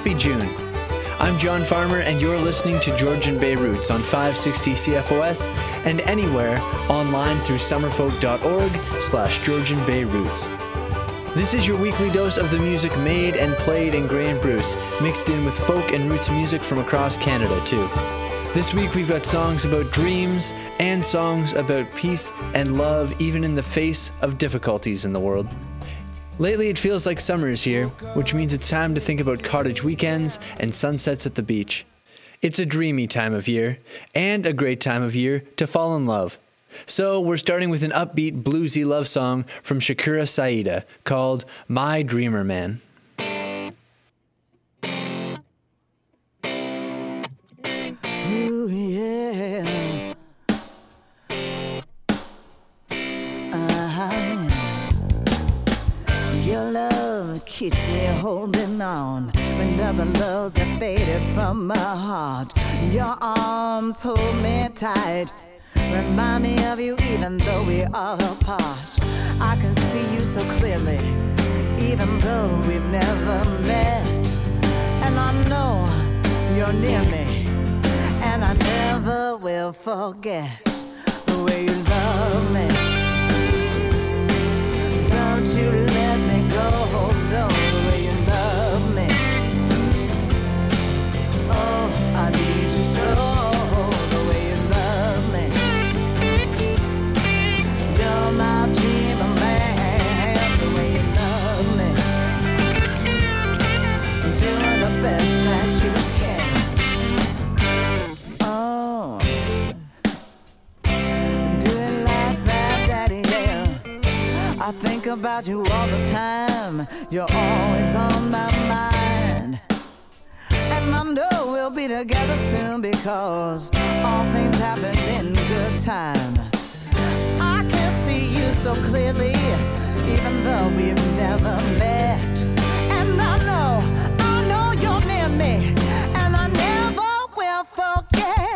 Happy June. I'm John Farmer, and you're listening to Georgian Bay Roots on 560 CFOS and anywhere online through summerfolk.org slash Georgian Bay Roots. This is your weekly dose of the music made and played in Grey and Bruce, mixed in with folk and roots music from across Canada, too. This week we've got songs about dreams and songs about peace and love, even in the face of difficulties in the world. Lately, it feels like summer is here, which means it's time to think about cottage weekends and sunsets at the beach. It's a dreamy time of year, and a great time of year to fall in love. So, we're starting with an upbeat, bluesy love song from Shakura S'Aida called My Dreamer Man. Have faded from my heart. Your arms hold me tight, remind me of you even though we are apart. I can see you so clearly, even though we've never met, and I know you're near me and I never will forget the way you love me. Don't you let me go, no, about you all the time. You're always on my mind. And I know we'll be together soon because all things happen in good time. I can see you so clearly, even though we've never met. And I know, I know you're near me, and I never will forget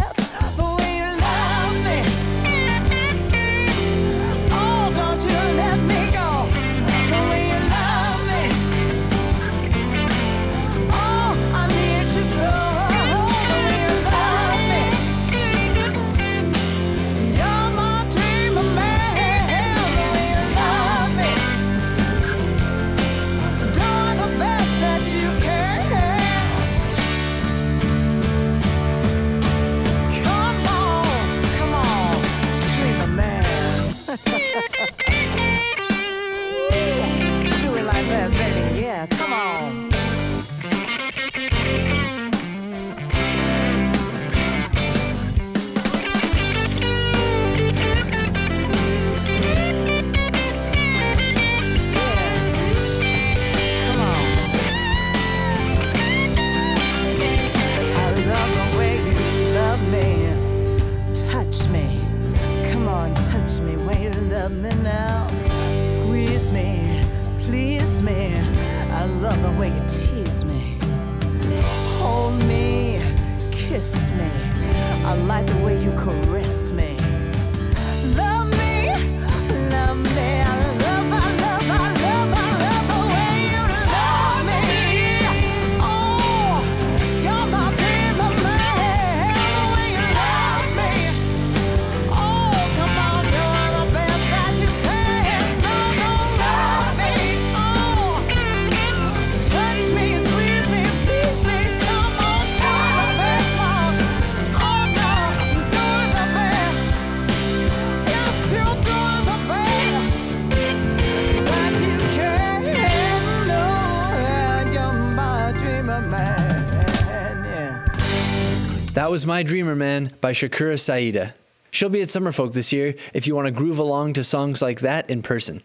was My Dreamer Man by Shakura S'Aida. She'll be at Summerfolk this year if you want to groove along to songs like that in person.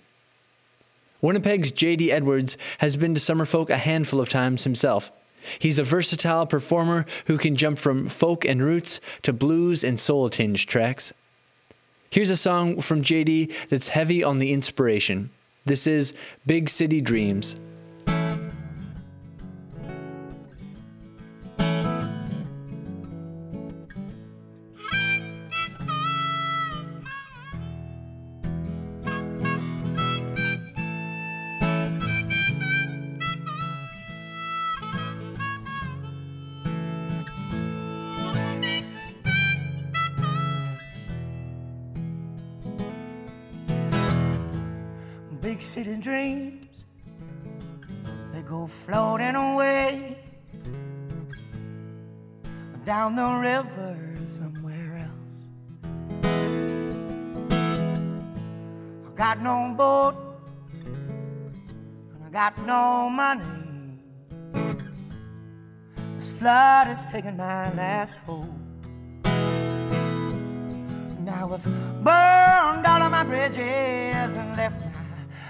Winnipeg's JD Edwards has been to Summerfolk a handful of times himself. He's a versatile performer who can jump from folk and roots to blues and soul tinged tracks. Here's a song from JD that's heavy on the inspiration. This is Big City Dreams. Down the river somewhere else. I got no boat and I got no money. This flood has taken my last hope. Now I've burned all of my bridges and left my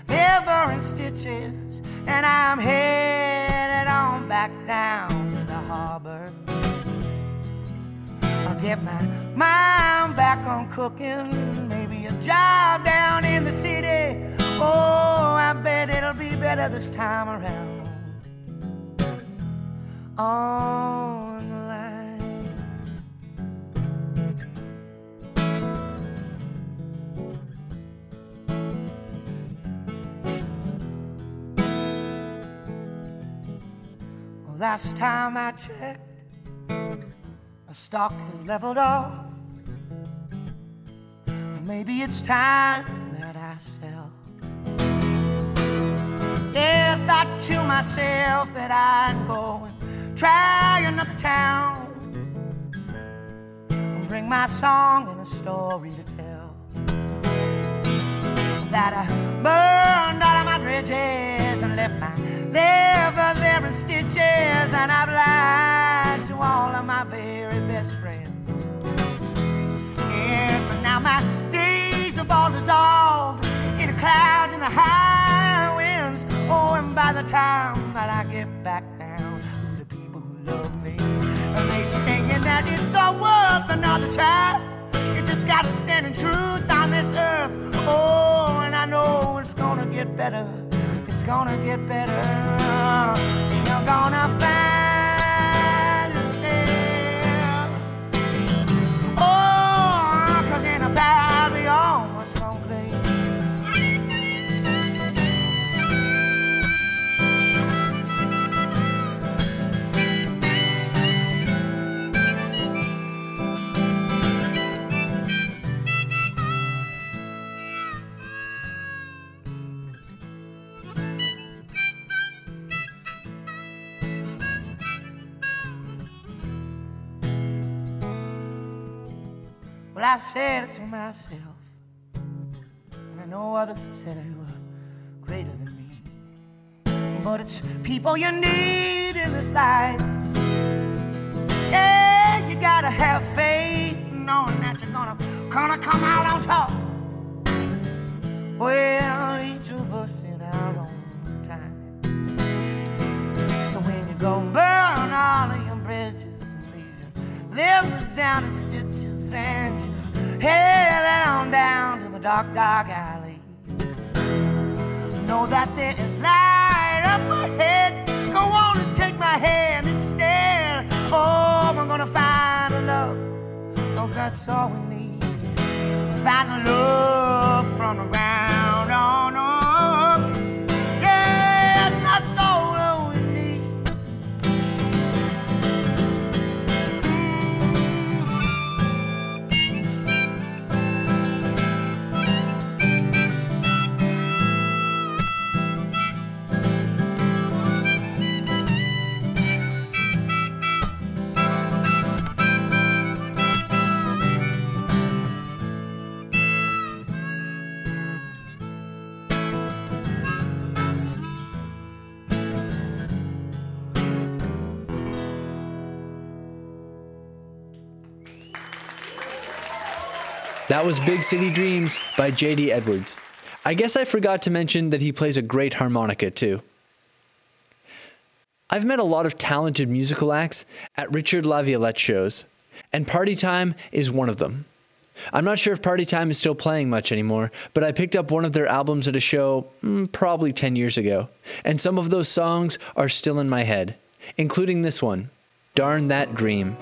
liver in stitches, and I'm headed on back down to the harbor. Get my mind back on cooking, maybe a job down in the city. Oh, I bet it'll be better this time around. On the line. Last time I checked, my stock had leveled off. Maybe it's time that I sell. Yeah, I thought to myself that I'd go and try another town and bring my song and a story to tell. That I burned all of my bridges and left my liver there in stitches, and I've lied all of my very best friends. Yes, and now my days have all dissolved in the clouds and the high winds. Oh, and by the time that I get back down to the people who love me, they singing that it's all worth another try. You just gotta stand in truth on this earth. Oh, and I know it's gonna get better. It's gonna get better. You're gonna find myself, and I know others said it were greater than me. But it's people you need in this life. Yeah, you gotta have faith, knowing that you're gonna, gonna come out on top. Well, each of us in our own time. So when you go burn all of your bridges and leave your livers down in stitches and head on down to the dark, dark alley. Know that there is light up ahead. Go on and take my hand instead. Oh, we're gonna find a love. Oh, that's all we need. Find a love from the ground That was Big City Dreams by JD Edwards. I guess I forgot to mention that he plays a great harmonica too. I've met a lot of talented musical acts at Richard Laviolette shows, and Party Time is one of them. I'm not sure if Party Time is still playing much anymore, but I picked up one of their albums at a show mm, probably 10 years ago, and some of those songs are still in my head, including this one, Darn That Dream.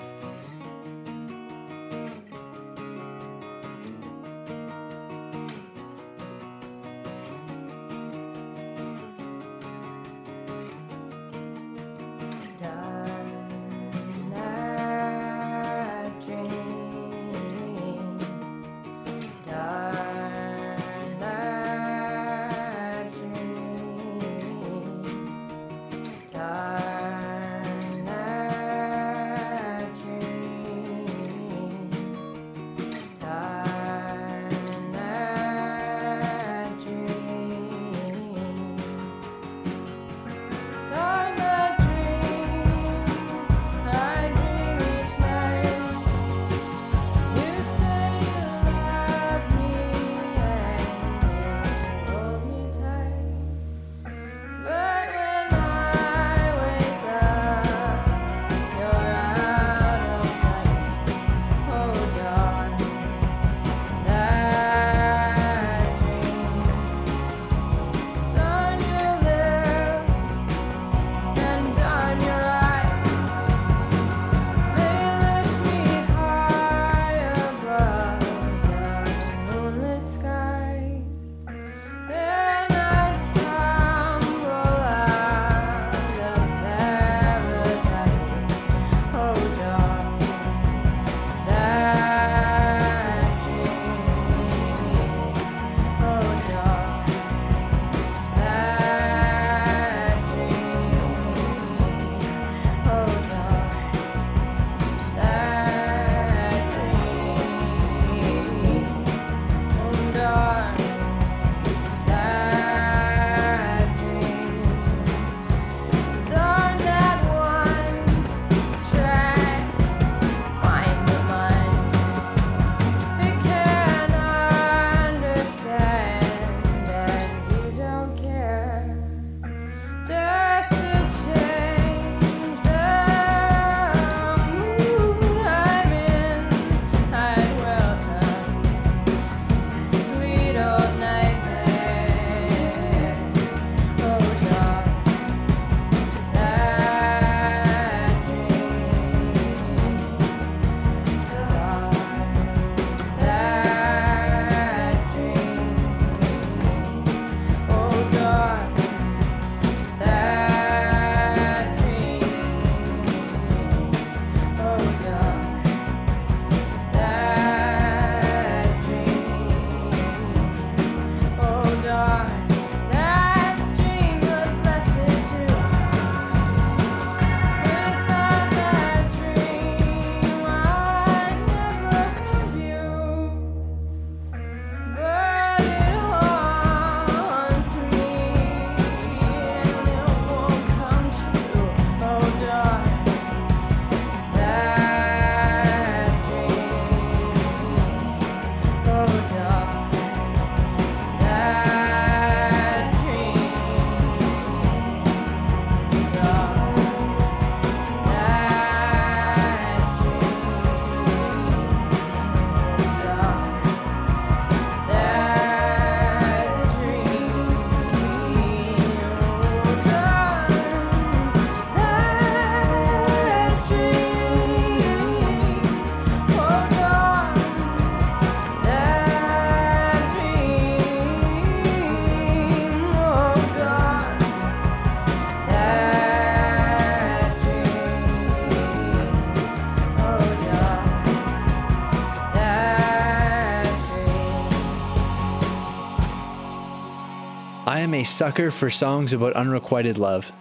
A sucker for songs about unrequited love.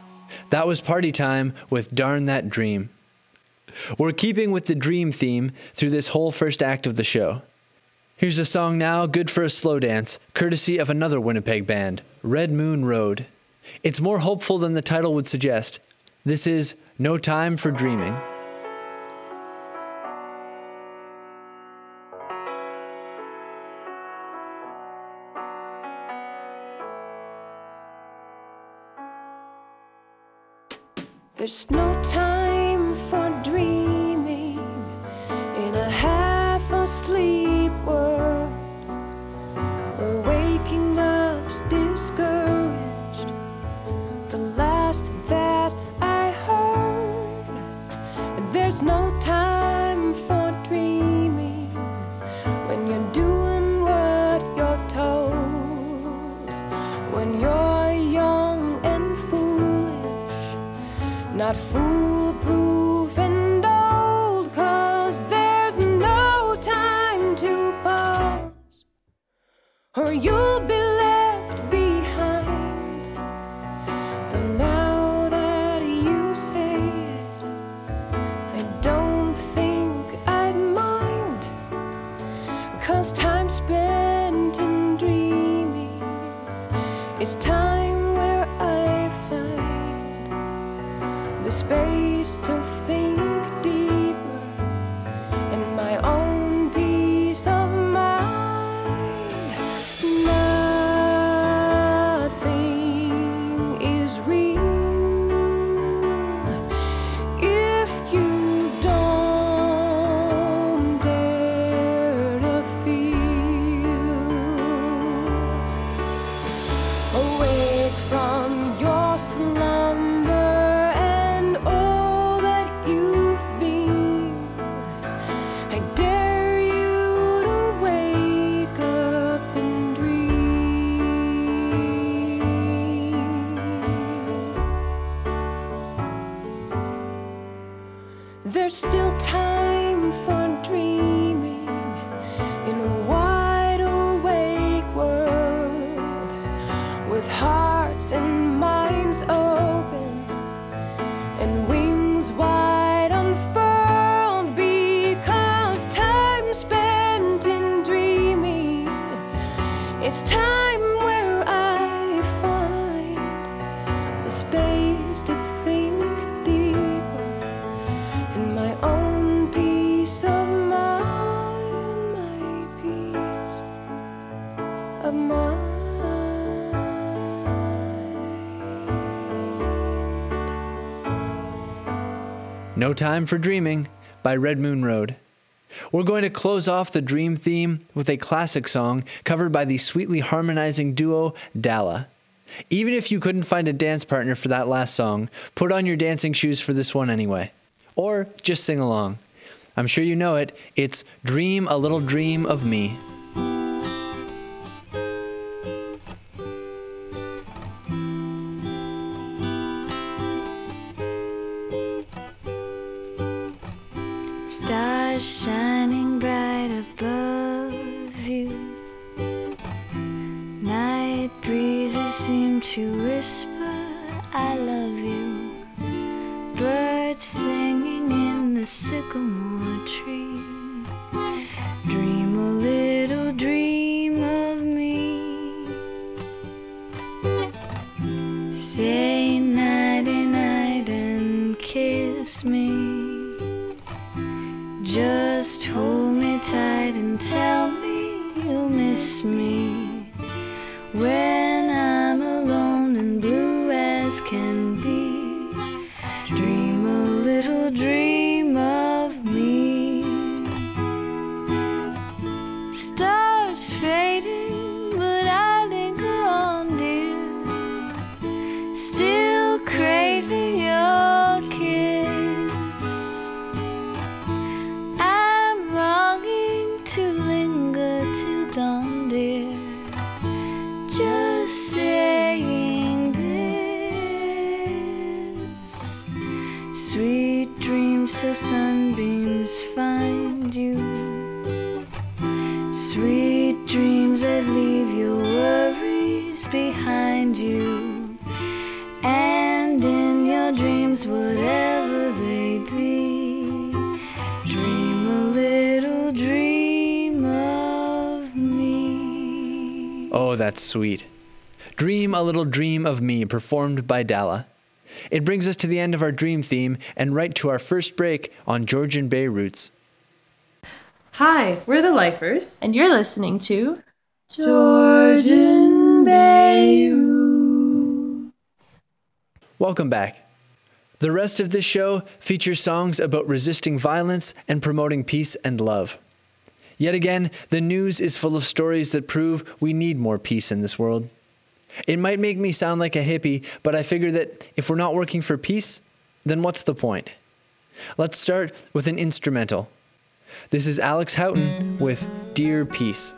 That was party time with Darn That Dream. We're keeping with the dream theme through this whole first act of the show. Here's a song now good for a slow dance, courtesy of another Winnipeg band, Red Moon Road. It's more hopeful than the title would suggest. This is No Time for Dreaming. There's no not No Time for Dreaming by Red Moon Road. We're going to close off the dream theme with a classic song covered by the sweetly harmonizing duo Dala. Even if you couldn't find a dance partner for that last song, put on your dancing shoes for this one anyway. Or just sing along. I'm sure you know it. It's Dream a Little Dream of Me. Shining bright above you. Night breezes seem to whisper, I love you. Birds singing in the sycamore tree. Sweet. Dream a Little Dream of Me, performed by Dala. It brings us to the end of our dream theme and right to our first break on Georgian Bay Roots. Hi, we're the Lifers, and you're listening to Georgian Bay Roots. Welcome back. The rest of this show features songs about resisting violence and promoting peace and love. Yet again, the news is full of stories that prove we need more peace in this world. It might make me sound like a hippie, but I figure that if we're not working for peace, then what's the point? Let's start with an instrumental. This is Alex Houghton with Dear Peace.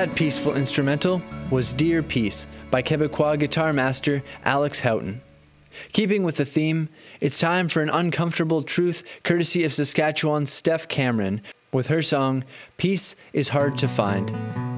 That peaceful instrumental was Dear Peace by Quebecois guitar master Alex Houghton. Keeping with the theme, it's time for an uncomfortable truth courtesy of Saskatchewan's Steph Cameron with her song Peace is Hard to Find.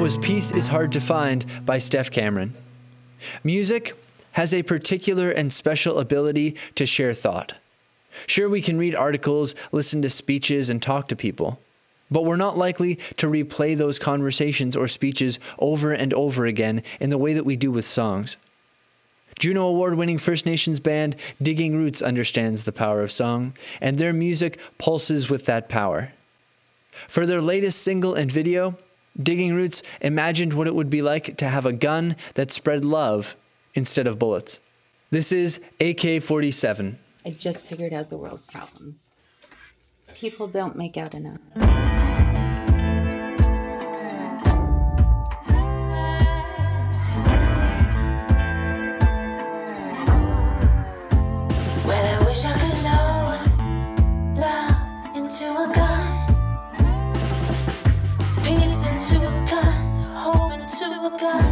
Was Peace is Hard to Find by Steph Cameron. Music has a particular and special ability to share thought. Sure, we can read articles, listen to speeches, and talk to people, but we're not likely to replay those conversations or speeches over and over again in the way that we do with songs. Juno Award winning First Nations band Digging Roots understands the power of song, and their music pulses with that power. For their latest single and video, Digging Roots imagined what it would be like to have a gun that spread love instead of bullets. This is AK 47. I just figured out the world's problems. People don't make out enough. 걸어가.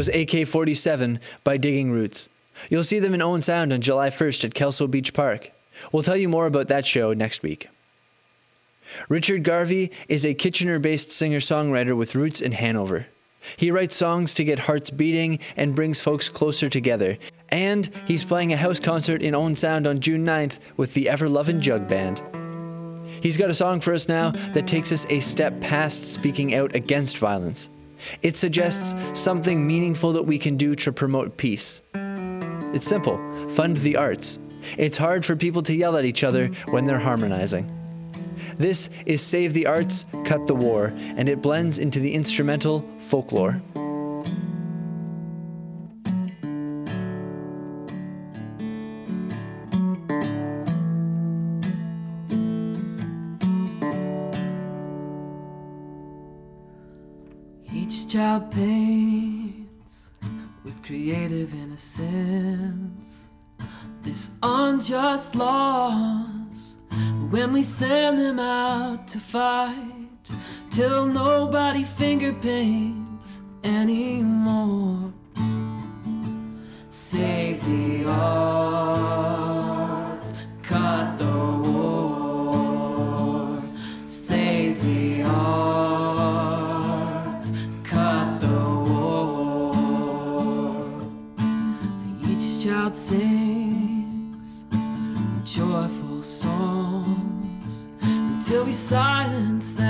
Was AK 47 by Digging Roots. You'll see them in Owen Sound on July 1st at Kelso Beach Park. We'll tell you more about that show next week. Richard Garvey is a Kitchener based singer songwriter with roots in Hanover. He writes songs to get hearts beating and brings folks closer together. And he's playing a house concert in Owen Sound on June 9th with the Ever Lovin' Jug Band. He's got a song for us now that takes us a step past speaking out against violence. It suggests something meaningful that we can do to promote peace. It's simple fund the arts. It's hard for people to yell at each other when they're harmonizing. This is Save the Arts, Cut the War, and it blends into the instrumental folklore. Child paints with creative innocence this unjust loss when we send them out to fight till nobody finger paints anymore. Save the arts, Sings joyful songs until we silence them.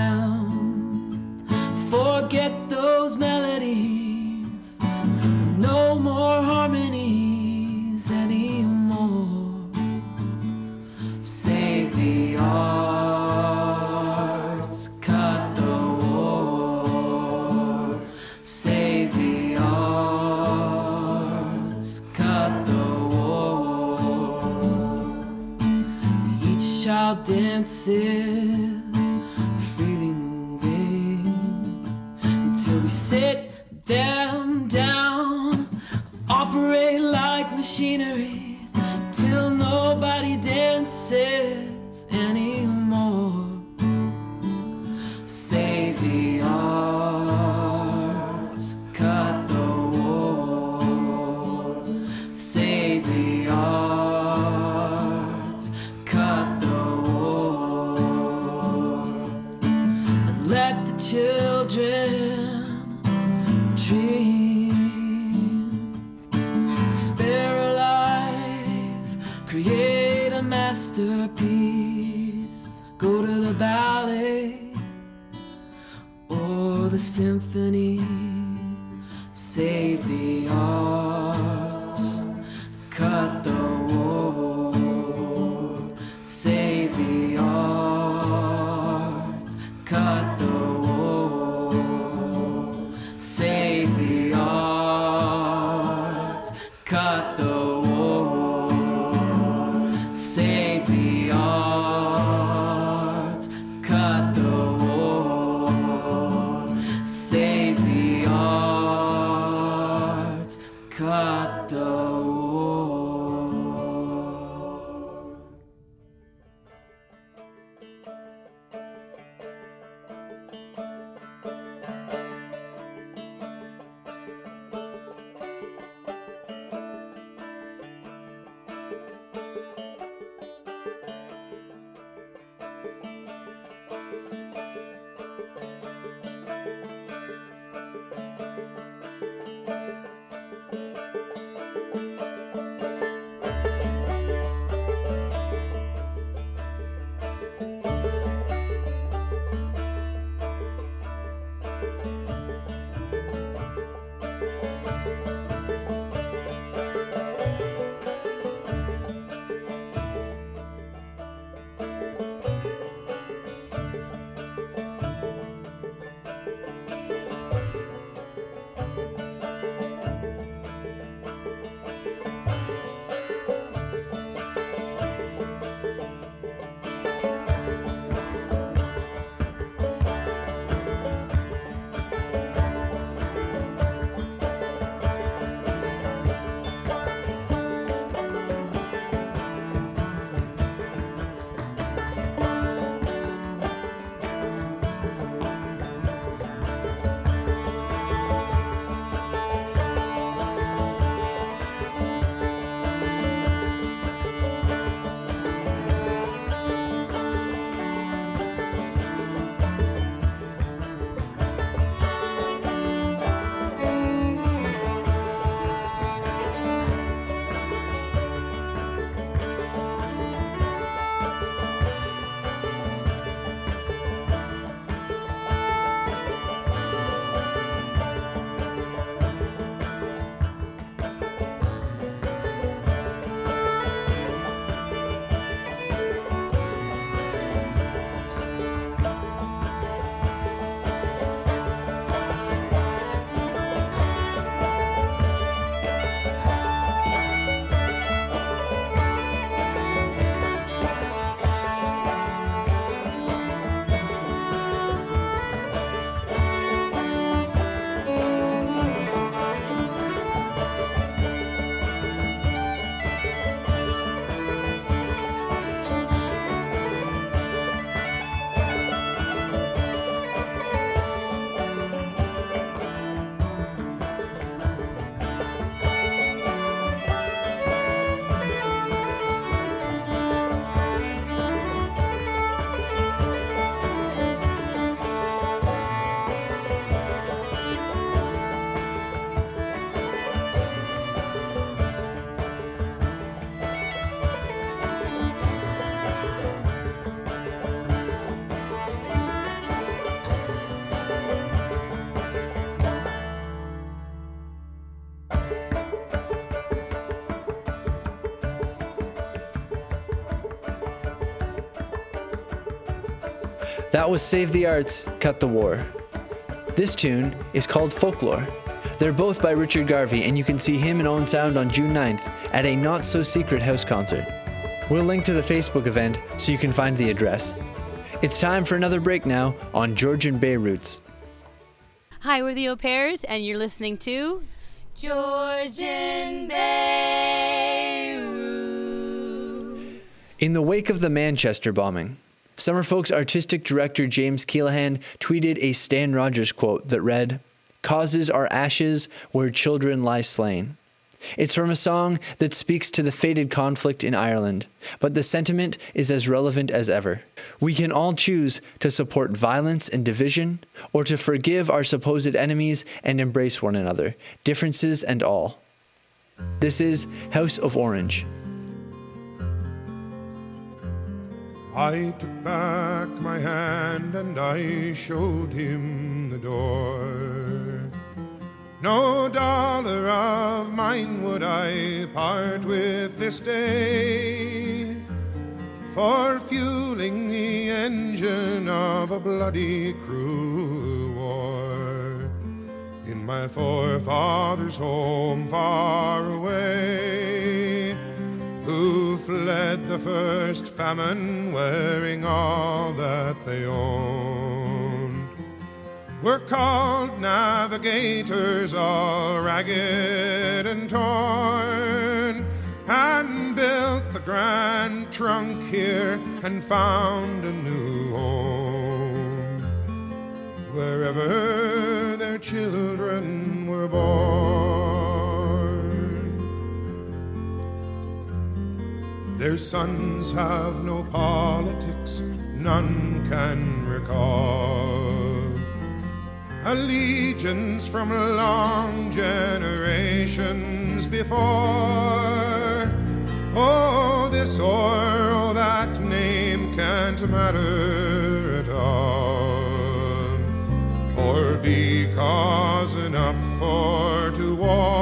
That was Save the Arts, Cut the War. This tune is called Folklore. They're both by Richard Garvey, and you can see him and Owen Sound on June 9th at a not so secret house concert. We'll link to the Facebook event so you can find the address. It's time for another break now on Georgian Bay Roots. Hi, we're the Au Pairs, and you're listening to Georgian Bay Roots. In the wake of the Manchester bombing, Summerfolk's artistic director James Keelaghan tweeted a Stan Rogers quote that read, Causes are ashes where children lie slain. It's from a song that speaks to the fated conflict in Ireland, but the sentiment is as relevant as ever. We can all choose to support violence and division, or to forgive our supposed enemies and embrace one another, differences and all. This is House of Orange. I took back my hand and I showed him the door. No dollar of mine would I part with this day for fueling the engine of a bloody cruel war in my forefathers' home far away who fled the first famine wearing all that they owned, were called navigators, all ragged and torn, and built the Grand Trunk here and found a new home wherever their children were born. Their sons have no politics, none can recall. Allegiance from long generations before. Oh, this or oh, that name can't matter at all. Or be cause enough for to war.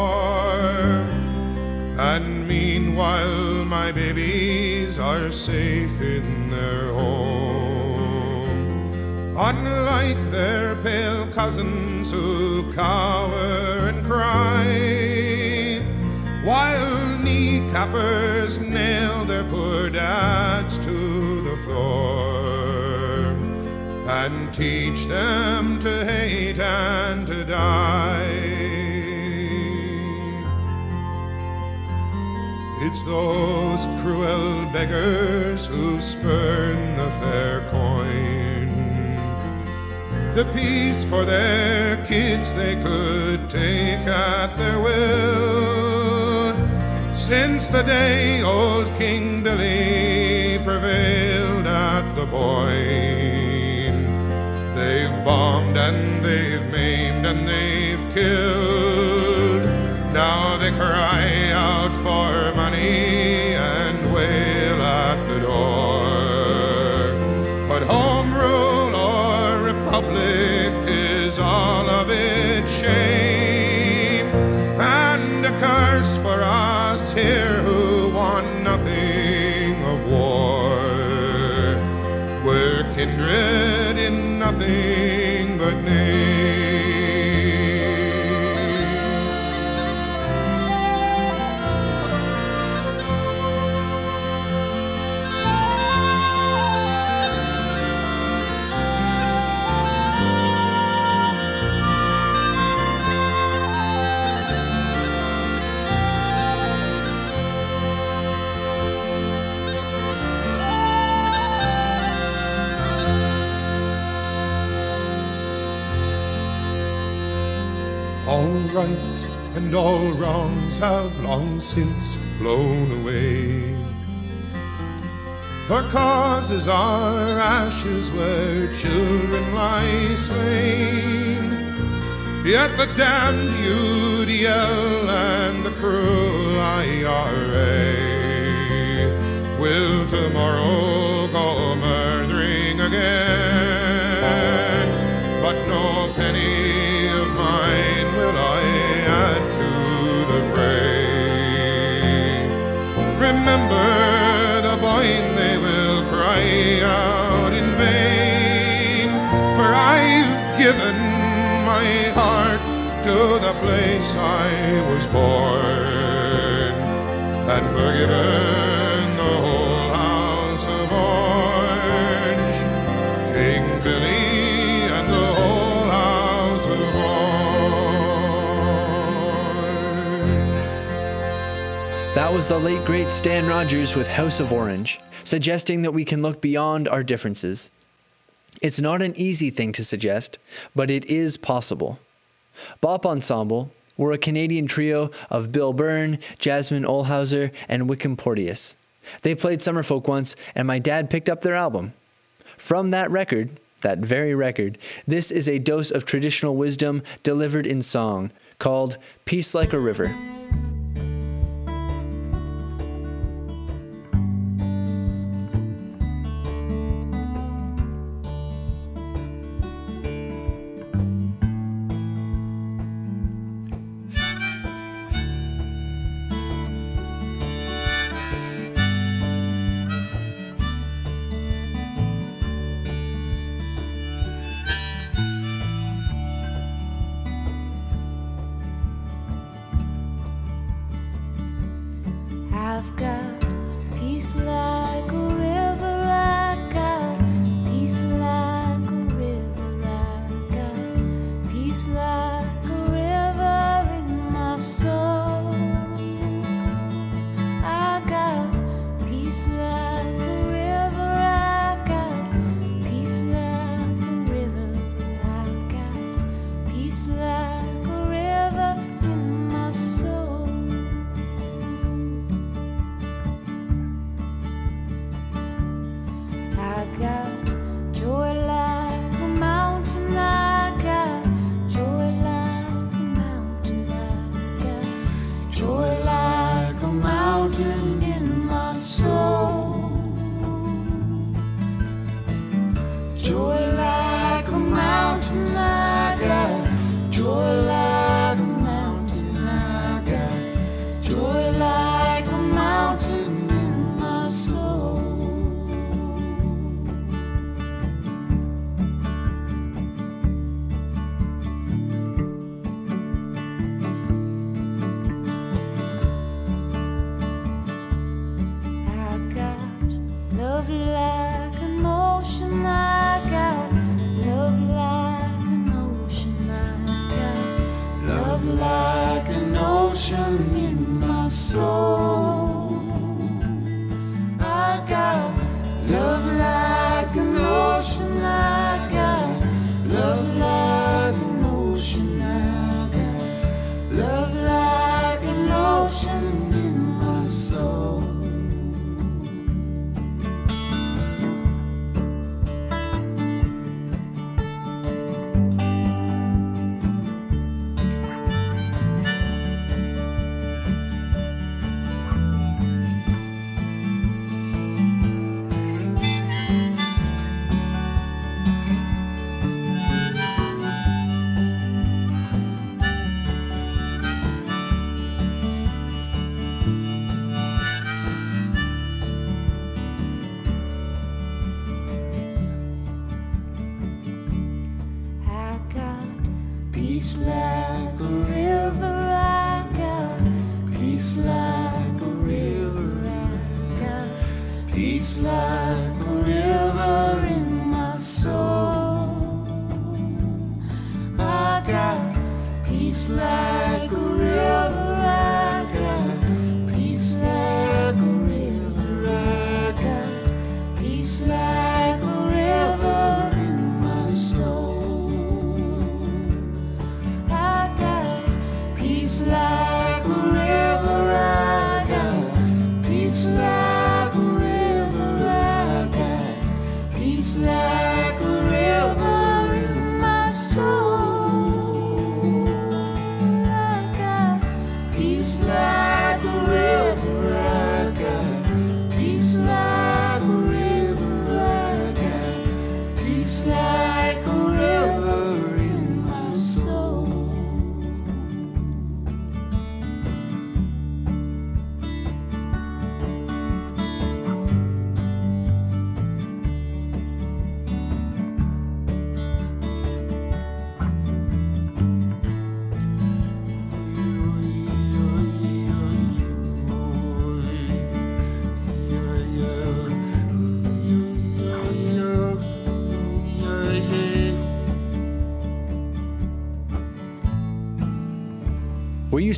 And meanwhile, my babies are safe in their home. Unlike their pale cousins who cower and cry, while kneecappers nail their poor dads to the floor and teach them to hate and to die. It's those cruel beggars who spurn the fair coin. The peace for their kids they could take at their will. Since the day old King Billy prevailed at the Boyne, they've bombed and they've maimed and they've killed. Now they cry or republic is all of it shame and a curse for us here who want nothing of war. We're kindred rights and all wrongs have long since blown away. For causes are ashes where children lie slain. Yet the damned UDA and the cruel IRA will tomorrow go murdering again. But no penny pray. Remember the boy, they will cry out in vain. For I've given my heart to the place I was born and forgiven. That was the late great Stan Rogers with House of Orange, suggesting that we can look beyond our differences. It's not an easy thing to suggest, but it is possible. Bop Ensemble were a Canadian trio of Bill Byrne, Jasmine Olhauser, and Wickham Porteous. They played Summerfolk once, and my dad picked up their album. From that record, that very record, this is a dose of traditional wisdom delivered in song called Peace Like a River.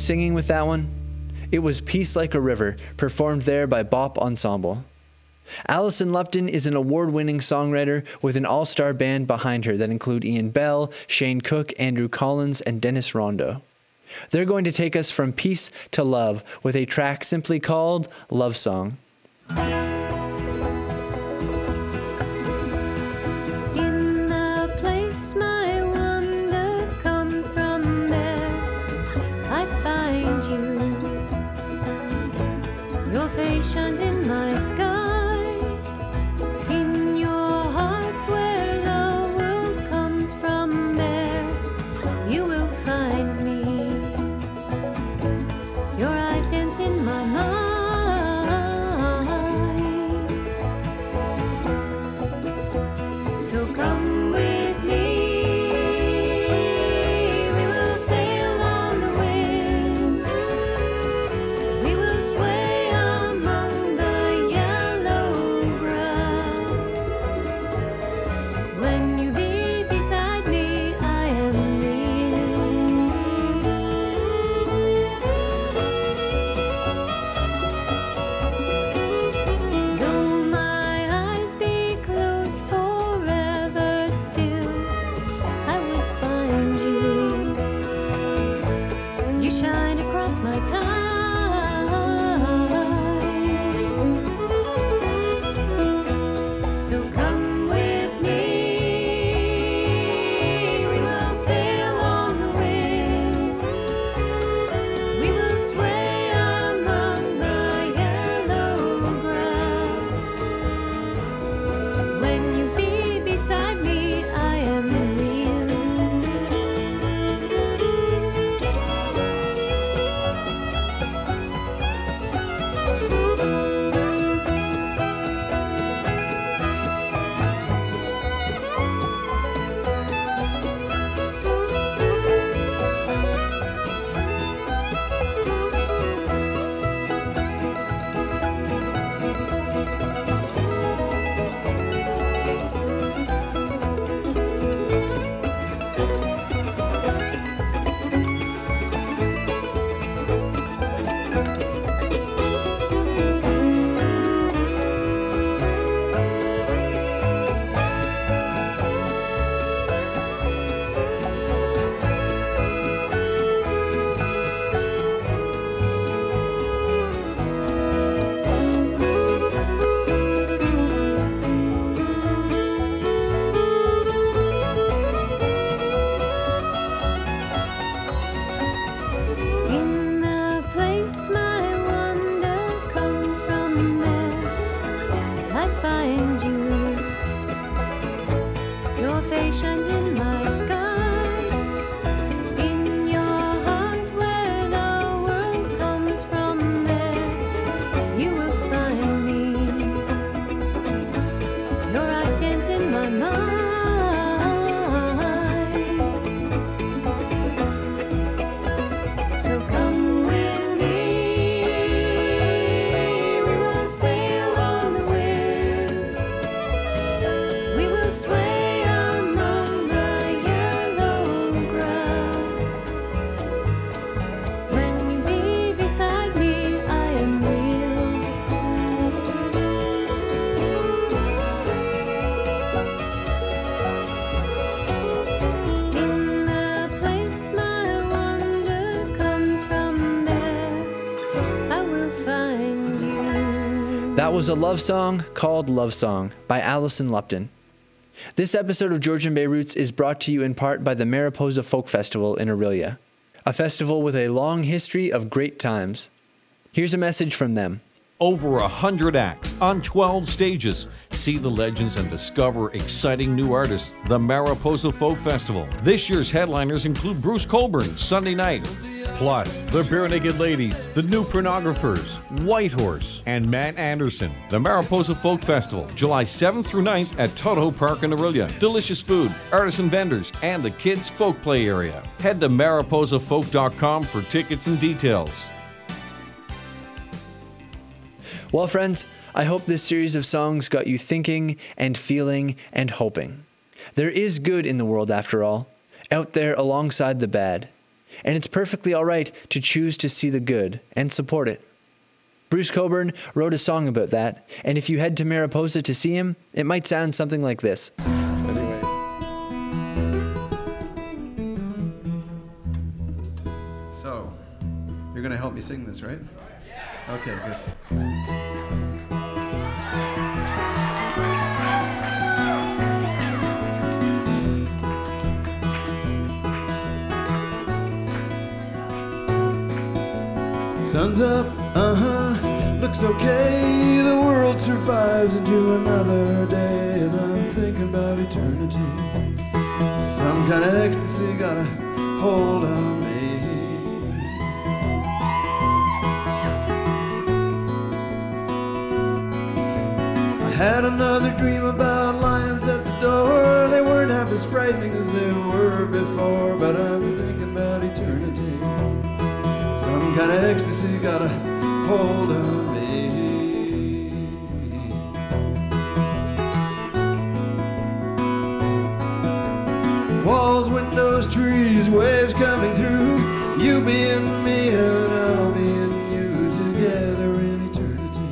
Singing with that one? It was Peace Like a River, performed there by Bop Ensemble. Alison Lupton is an award winning songwriter with an all star band behind her that include Ian Bell, Shane Cook, Andrew Collins, and Dennis Rondo. They're going to take us from peace to love with a track simply called Love Song. That was a love song called Love Song by Alison Lupton. This episode of Georgian Bay Roots is brought to you in part by the Mariposa Folk Festival in Orillia, a festival with a long history of great times. Here's a message from them. Over a hundred acts on 12 stages. See the legends and discover exciting new artists. The Mariposa Folk Festival. This year's headliners include Bruce Cockburn, Sunday night. Plus, the Barenaked Ladies, the New Pornographers, Whitehorse, and Matt Anderson. The Mariposa Folk Festival, July 7th through 9th at Tudhope Park in Orillia. Delicious food, artisan vendors, and the kids' folk play area. Head to mariposafolk.com for tickets and details. Well, friends, I hope this series of songs got you thinking and feeling and hoping. There is good in the world after all, out there alongside the bad. And it's perfectly alright to choose to see the good and support it. Bruce Cockburn wrote a song about that, and if you head to Mariposa to see him, it might sound something like this. So, you're gonna help me sing this, right? Okay, good. Sun's up, uh huh, looks okay. The world survives into another day, and I'm thinking about eternity. Some kind of ecstasy got a hold on me. I had another dream about lions at the door. They weren't half as frightening as they were before, but I'm thinking about eternity. Some kind of ecstasy got a hold on me. Walls, windows, trees, waves coming through. You being me and I'll be in you together in eternity.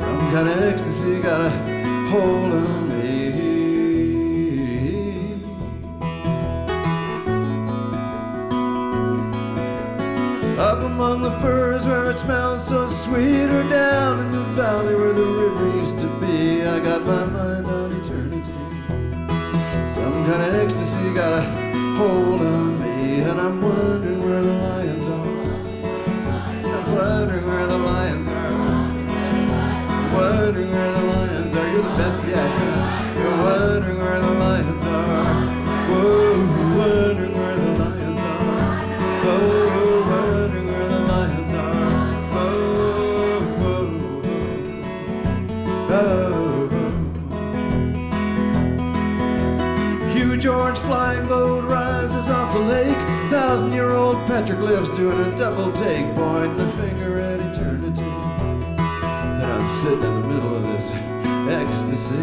Some kind of ecstasy got a hold on among the firs where it smells so sweet, or down in the valley where the river used to be. I got my mind on eternity. Some kind of ecstasy got a hold on me, and I'm wondering where the lions are. I'm wondering where the lions are. Wondering where the lions are. You're the best yet. You're wondering old petroglyphs doing a double take, pointing a finger at eternity. And I'm sitting in the middle of this ecstasy.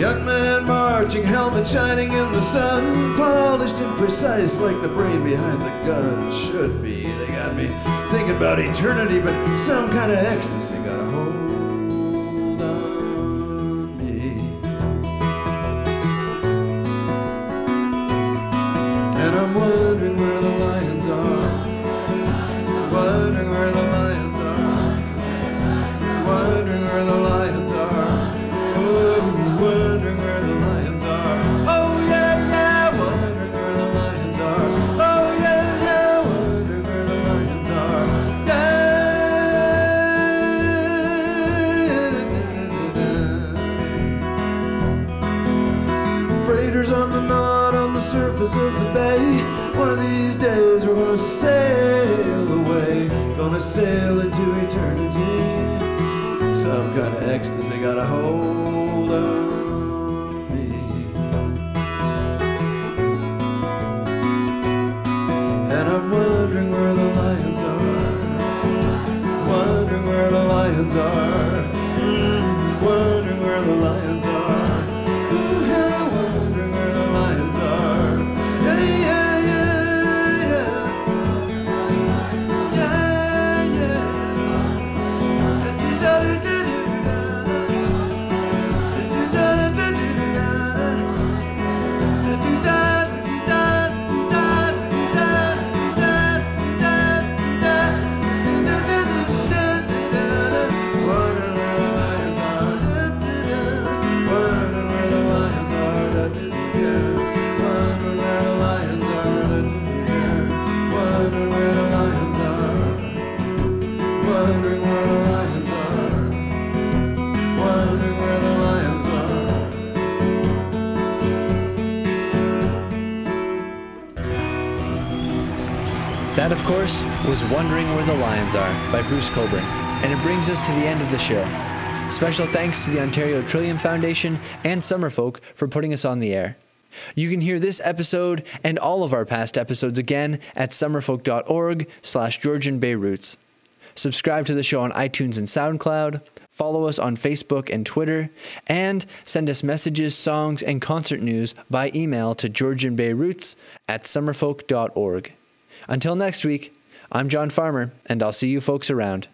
Young man marching, helmet shining in the sun, polished and precise like the brain behind the gun should be. They got me thinking about eternity, but some kind of ecstasy of. One of these days we're gonna sail away. Gonna sail into eternity. Some kind of ecstasy got a hold on me. And I'm wondering where the lions are. Wondering where the lions are. Course, was Wondering Where the Lions Are by Bruce Cockburn. And it brings us to the end of the show. Special thanks to the Ontario Trillium Foundation and Summerfolk for putting us on the air. You can hear this episode and all of our past episodes again at summerfolk.org slash Georgian Bay Roots. Subscribe to the show on iTunes and SoundCloud. Follow us on Facebook and Twitter, and send us messages, songs, and concert news by email to georgianbayroots at summerfolk.org. Until next week, I'm John Farmer, and I'll see you folks around.